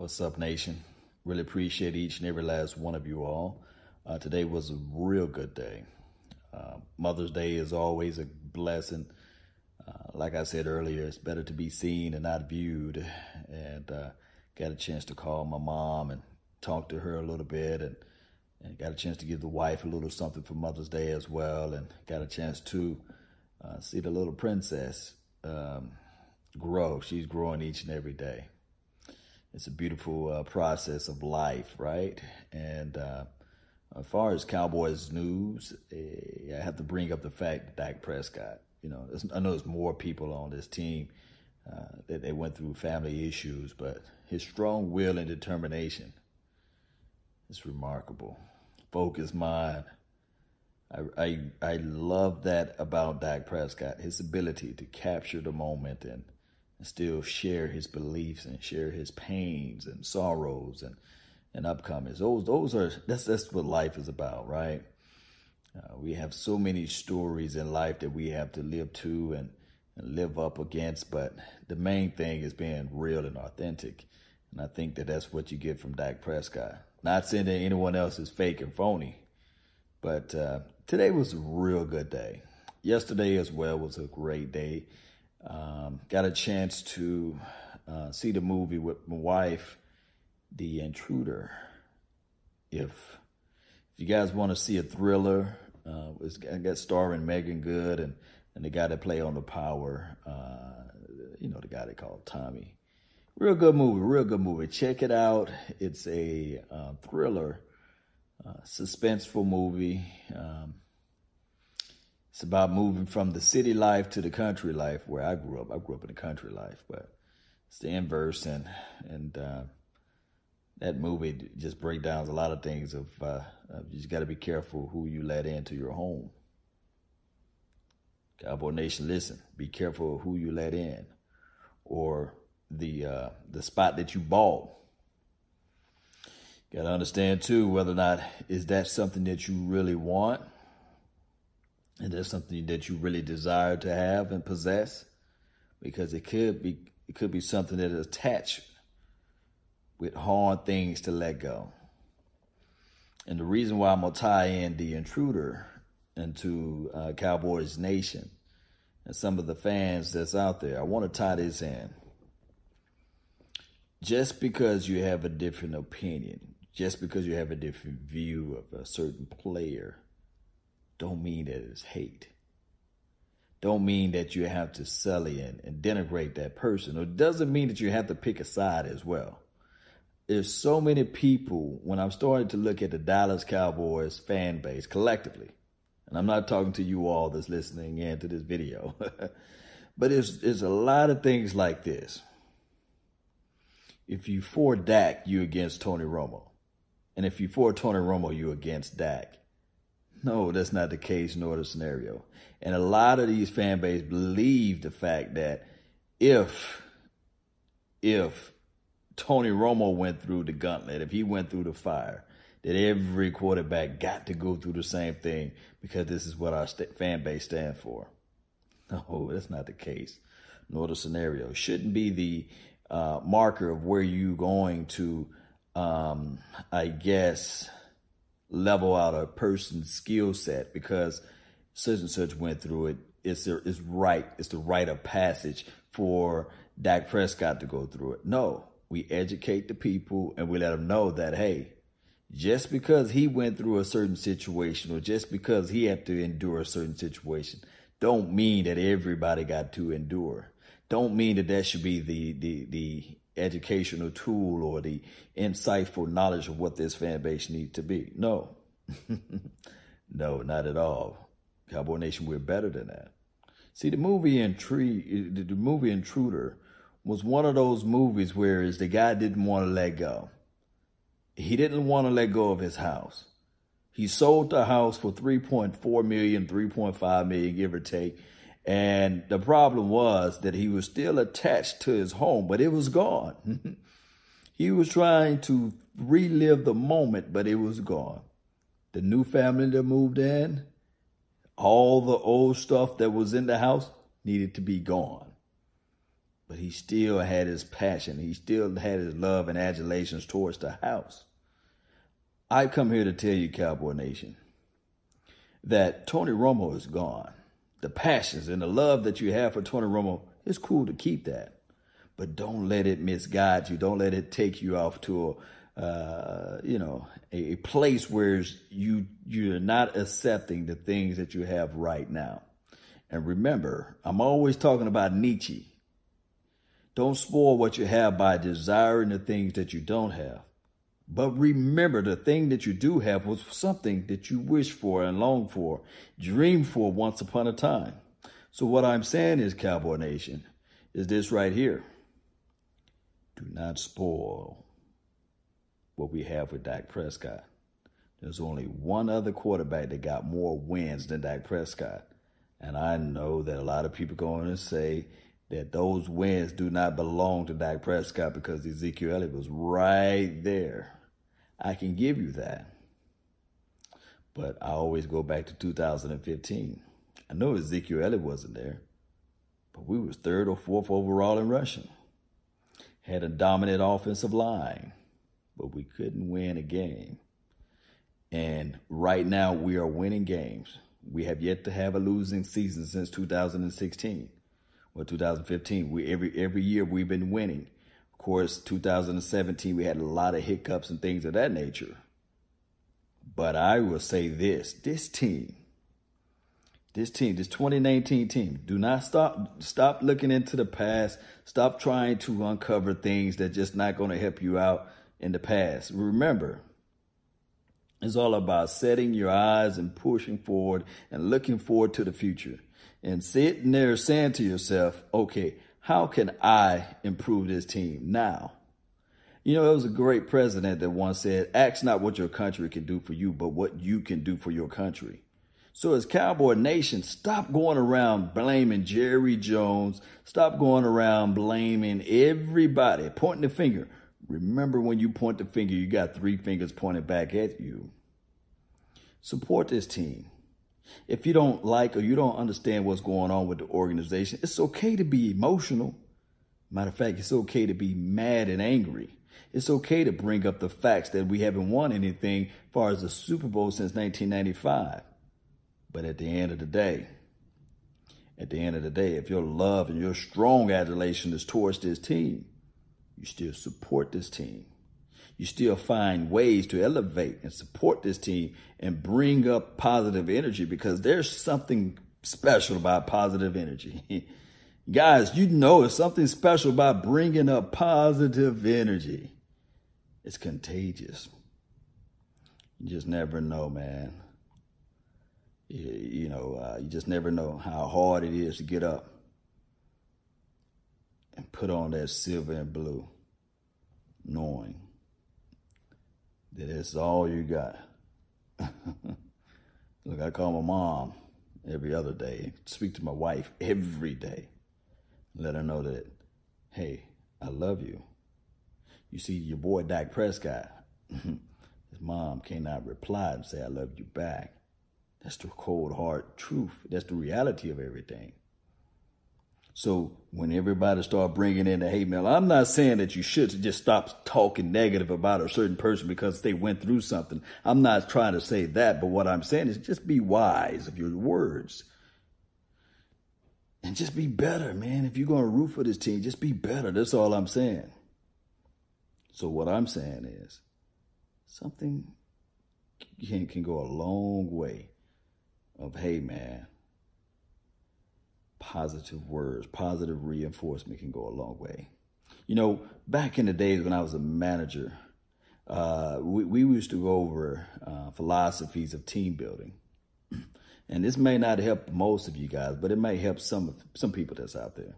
What's up, nation? Really appreciate each and every last one of you all. Uh, today was a real good day. Uh, Mother's Day is always a blessing. Uh, like I said earlier, it's better to be seen and not viewed. And uh, got a chance to call my mom and talk to her a little bit, and, and got a chance to give the wife a little something for Mother's Day as well, and got a chance to uh, see the little princess um, grow. She's growing each and every day. It's a beautiful uh, process of life, right? And uh, as far as Cowboys news, eh, I have to bring up the fact that Dak Prescott. You know, I know there's more people on this team uh, that they went through family issues, but his strong will and determination is remarkable. Focus mind. I, I I love that about Dak Prescott. His ability to capture the moment and, and still share his beliefs and share his pains and sorrows and and upcomings. Those those are that's that's what life is about, right? Uh, we have so many stories in life that we have to live to and, and live up against, but the main thing is being real and authentic. And I think that that's what you get from Dak Prescott. Not saying that anyone else is fake and phony, but uh, today was a real good day. Yesterday as well was a great day. Um, got a chance to uh, see the movie with my wife the Intruder. If if you guys want to see a thriller, uh, it's got starring Meagan Good and and the guy that play on the Power, uh, you know the guy they call Tommy. Real good movie, real good movie. Check it out. It's a uh, thriller, uh, suspenseful movie. Um, it's about moving from the city life to the country life where I grew up. I grew up in the country life, but it's the inverse, and and uh, that movie just breaks down a lot of things of uh, you just got to be careful who you let into your home. Cowboy Nation, listen, be careful who you let in or the uh, the spot that you bought. Got to understand too whether or not is that something that you really want? Is that's something that you really desire to have and possess? Because it could be it could be something that is attached with hard things to let go. And the reason why I'm going to tie in the intruder into uh, Cowboys Nation and some of the fans that's out there, I want to tie this in. Just because you have a different opinion, just because you have a different view of a certain player, don't mean that it's hate. Don't mean that you have to sully and, and denigrate that person. It doesn't mean that you have to pick a side as well there's so many people when I'm starting to look at the Dallas Cowboys fan base collectively, and I'm not talking to you all that's listening in to this video, but there's, it's a lot of things like this. If you for Dak, you against Tony Romo. And if you for Tony Romo, you against Dak. No, that's not the case nor the scenario. And a lot of these fan base believe the fact that if, if Tony Romo went through the gauntlet, if he went through the fire, that every quarterback got to go through the same thing because this is what our st- fan base stand for. No, that's not the case, nor the scenario. Shouldn't be the uh, marker of where you going to, um, I guess, level out a person's skill set because such and such went through it. It's, the, it's right. It's the rite of passage for Dak Prescott to go through it. No, we educate the people and we let them know that, hey, just because he went through a certain situation or just because he had to endure a certain situation, don't mean that everybody got to endure. Don't mean that that should be the, the, the educational tool or the insightful knowledge of what this fan base needs to be. No, no, not at all. Cowboy Nation, we're better than that. See, the movie Intri- the movie Intruder was one of those movies where the guy didn't want to let go. He didn't want to let go of his house. He sold the house for 3.4 million, 3.5 million, give or take. And the problem was that he was still attached to his home, but it was gone. he was trying to relive the moment, but it was gone. The new family that moved in, all the old stuff that was in the house needed to be gone. but he still had his passion. He still had his love and adulations towards the house. I come here to tell you, Cowboy Nation, that Tony Romo is gone. The passions and the love that you have for Tony Romo, it's cool to keep that. But don't let it misguide you. Don't let it take you off to a, uh, you know, a, a place where you you're not accepting the things that you have right now. And remember, I'm always talking about Nietzsche. Don't spoil what you have by desiring the things that you don't have. But remember, the thing that you do have was something that you wish for and long for, dreamed for once upon a time. So, what I'm saying is, Cowboy Nation, is this right here. Do not spoil what we have with Dak Prescott. There's only one other quarterback that got more wins than Dak Prescott. And I know that a lot of people going to say that those wins do not belong to Dak Prescott because Ezekiel Elliott was right there. I can give you that. But I always go back to 2015. I know Ezekiel Elliott wasn't there, but we was third or fourth overall in rushing. Had a dominant offensive line, but we couldn't win a game. And right now we are winning games. We have yet to have a losing season since 2016 or 2015. We every every year we've been winning. Course, 2017 we had a lot of hiccups and things of that nature. But I will say this: this team, this team, this 2019 team, do not stop stop looking into the past. Stop trying to uncover things that just not going to help you out in the past. Remember, it's all about setting your eyes and pushing forward and looking forward to the future and sitting there saying to yourself, okay, how can I improve this team now? You know, there was a great president that once said, ask not what your country can do for you, but what you can do for your country. So as Cowboy Nation, stop going around blaming Jerry Jones. Stop going around blaming everybody, pointing the finger. Remember when you point the finger, you got three fingers pointed back at you. Support this team. If you don't like or you don't understand what's going on with the organization, it's okay to be emotional. Matter of fact, it's okay to be mad and angry. It's okay to bring up the facts that we haven't won anything as far as the Super Bowl since 1995. But at the end of the day, at the end of the day, if your love and your strong adulation is towards this team, you still support this team. You still find ways to elevate and support this team and bring up positive energy because there's something special about positive energy. Guys, you know it's something special about bringing up positive energy. It's contagious. You just never know, man. You, you know, uh, you just never know how hard it is to get up and put on that silver and blue, knowing that it's all you got. Look, I call my mom every other day, speak to my wife every day, let her know that, hey, I love you. You see, your boy Dak Prescott, his mom cannot reply and say, I love you back. That's the cold, hard truth. That's the reality of everything. So when everybody start bringing in the hate mail, I'm not saying that you should just stop talking negative about a certain person because they went through something. I'm not trying to say that, but what I'm saying is just be wise of your words. And just be better, man. If you're going to root for this team, just be better. That's all I'm saying. So what I'm saying is something can, can go a long way of, hey, man, positive words, positive reinforcement can go a long way. You know, back in the days when I was a manager, uh, we, we used to go over uh, philosophies of team building. And this may not help most of you guys, but it may help some some people that's out there.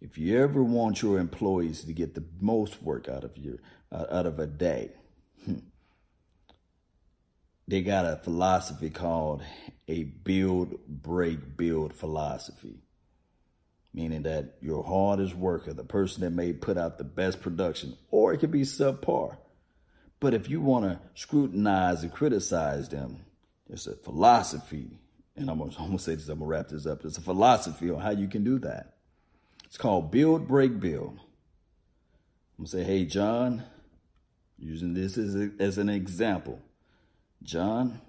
If you ever want your employees to get the most work out of your uh, out of a day, hmm, they got a philosophy called a build, break, build philosophy. Meaning that your hardest worker, the person that may put out the best production, or it could be subpar. But if you want to scrutinize and criticize them, there's a philosophy, and I'm gonna, gonna say this, I'm gonna wrap this up. There's a philosophy on how you can do that. It's called Build, Break, Build. I'm going to say, hey, John, using this as, a, as an example. John,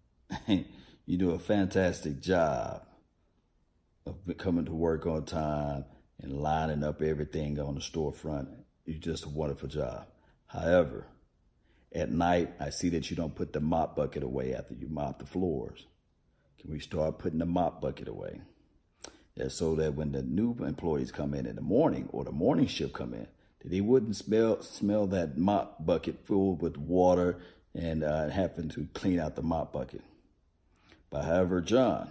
you do a fantastic job of coming to work on time and lining up everything on the storefront. You just a wonderful job. However, at night, I see that you don't put the mop bucket away after you mop the floors. Can we start putting the mop bucket away? Yeah, so that when the new employees come in in the morning or the morning shift come in, that they wouldn't smell smell that mop bucket full with water and uh, having to clean out the mop bucket. But however, John,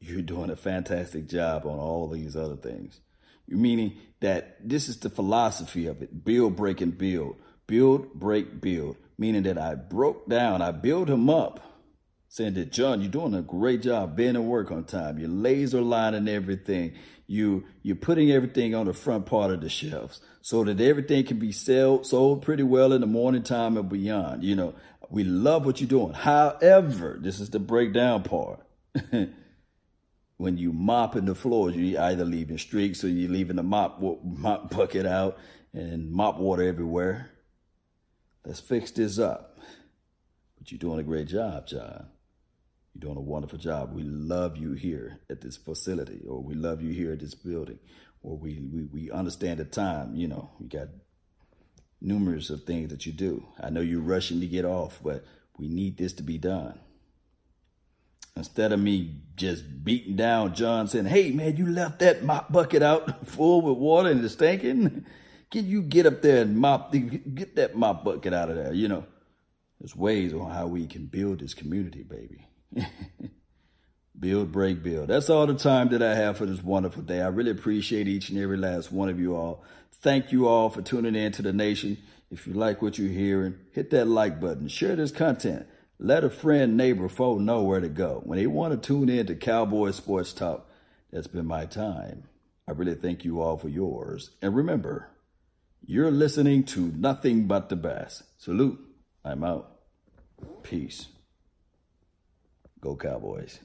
you're doing a fantastic job on all these other things. Meaning that this is the philosophy of it: build, break, and build. Build, break, build meaning that I broke down, I built him up, saying that, John, you're doing a great job being at work on time. You're laser lining everything. You, you're putting everything on the front part of the shelves so that everything can be sold, sold pretty well in the morning time and beyond. You know, we love what you're doing. However, this is the breakdown part. when you mopping the floors, you either leaving streaks or you're leaving the mop, mop bucket out and mop water everywhere Let's fix this up. But you're doing a great job, John. You're doing a wonderful job. We love you here at this facility, or we love you here at this building, or we, we, we understand the time. You know, you got numerous of things that you do. I know you're rushing to get off, but we need this to be done. Instead of me just beating down John saying, hey, man, you left that mop bucket out full with water and it's stinking. Can you get up there and mop, the, get that mop bucket out of there? You know, there's ways on how we can build this community, baby. build, break, build. That's all the time that I have for this wonderful day. I really appreciate each and every last one of you all. Thank you all for tuning in to the nation. If you like what you're hearing, hit that like button. Share this content. Let a friend, neighbor, foe know where to go. When they want to tune in to Cowboy Sports Talk, that's been my time. I really thank you all for yours. And remember, you're listening to nothing but the best. Salute. I'm out. Peace. Go Cowboys.